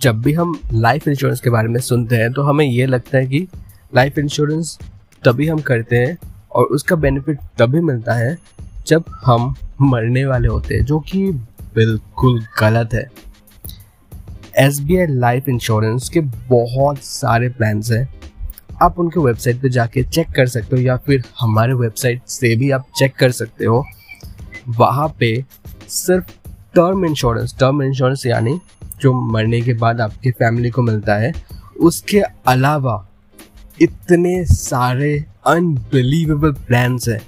जब भी हम लाइफ इंश्योरेंस के बारे में सुनते हैं तो हमें ये लगता है कि लाइफ इंश्योरेंस तभी हम करते हैं और उसका बेनिफिट तभी मिलता है जब हम मरने वाले होते हैं, जो कि बिल्कुल गलत है। S B I life insurance के बहुत सारे प्लान्स हैं। आप उनके वेबसाइट पे जाके चेक कर सकते हो या फिर हमारे वेबसाइट से भी आप चेक कर सकते हो। वहाँ पे सिर्फ़ टर्म इंश्योरेंस टर्म इंश्योरेंस यानी जो मरने के बाद आपकी फैमिली को मिलता है, उसके अलावा इतने सारे अनबिलीवेबल प्लान्स हैं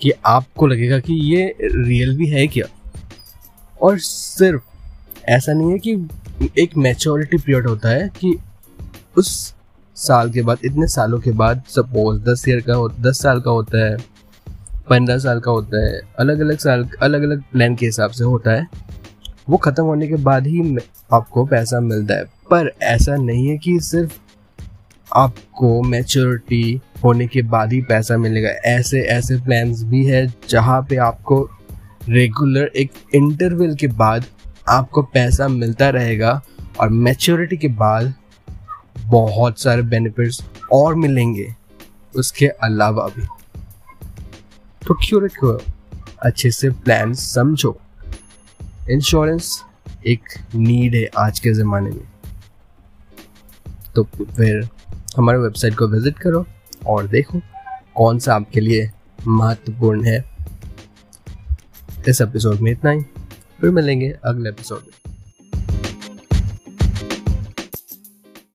कि आपको लगेगा कि ये रियल भी है क्या? और सिर्फ़ ऐसा नहीं है कि एक मैच्योरिटी पीरियड होता है कि उस साल के बाद, इतने सालों के बाद सपोज़ दस ईयर का हो, दस साल का होता है, पंद्रह साल का होता है अलग अलग साल अलग अलग प्लान के हिसाब से होता है। वो ख़त्म होने के बाद ही आपको पैसा मिलता है। पर ऐसा नहीं है कि सिर्फ़ आपको मैच्योरिटी होने के बाद ही पैसा मिलेगा। ऐसे ऐसे प्लान्स भी है जहाँ पे आपको रेगुलर एक इंटरवल के बाद आपको पैसा मिलता रहेगा और मैच्योरिटी के बाद बहुत सारे बेनिफिट्स और मिलेंगे उसके अलावा भी। तो क्यों रखो? अच्छे से प्लान समझो। इंश्योरेंस एक नीड है आज के ज़माने में। तो फिर हमारे वेबसाइट को विज़िट करो और देखो कौन सा आपके लिए महत्वपूर्ण है। इस एपिसोड में इतना ही। फिर मिलेंगे अगले एपिसोड में।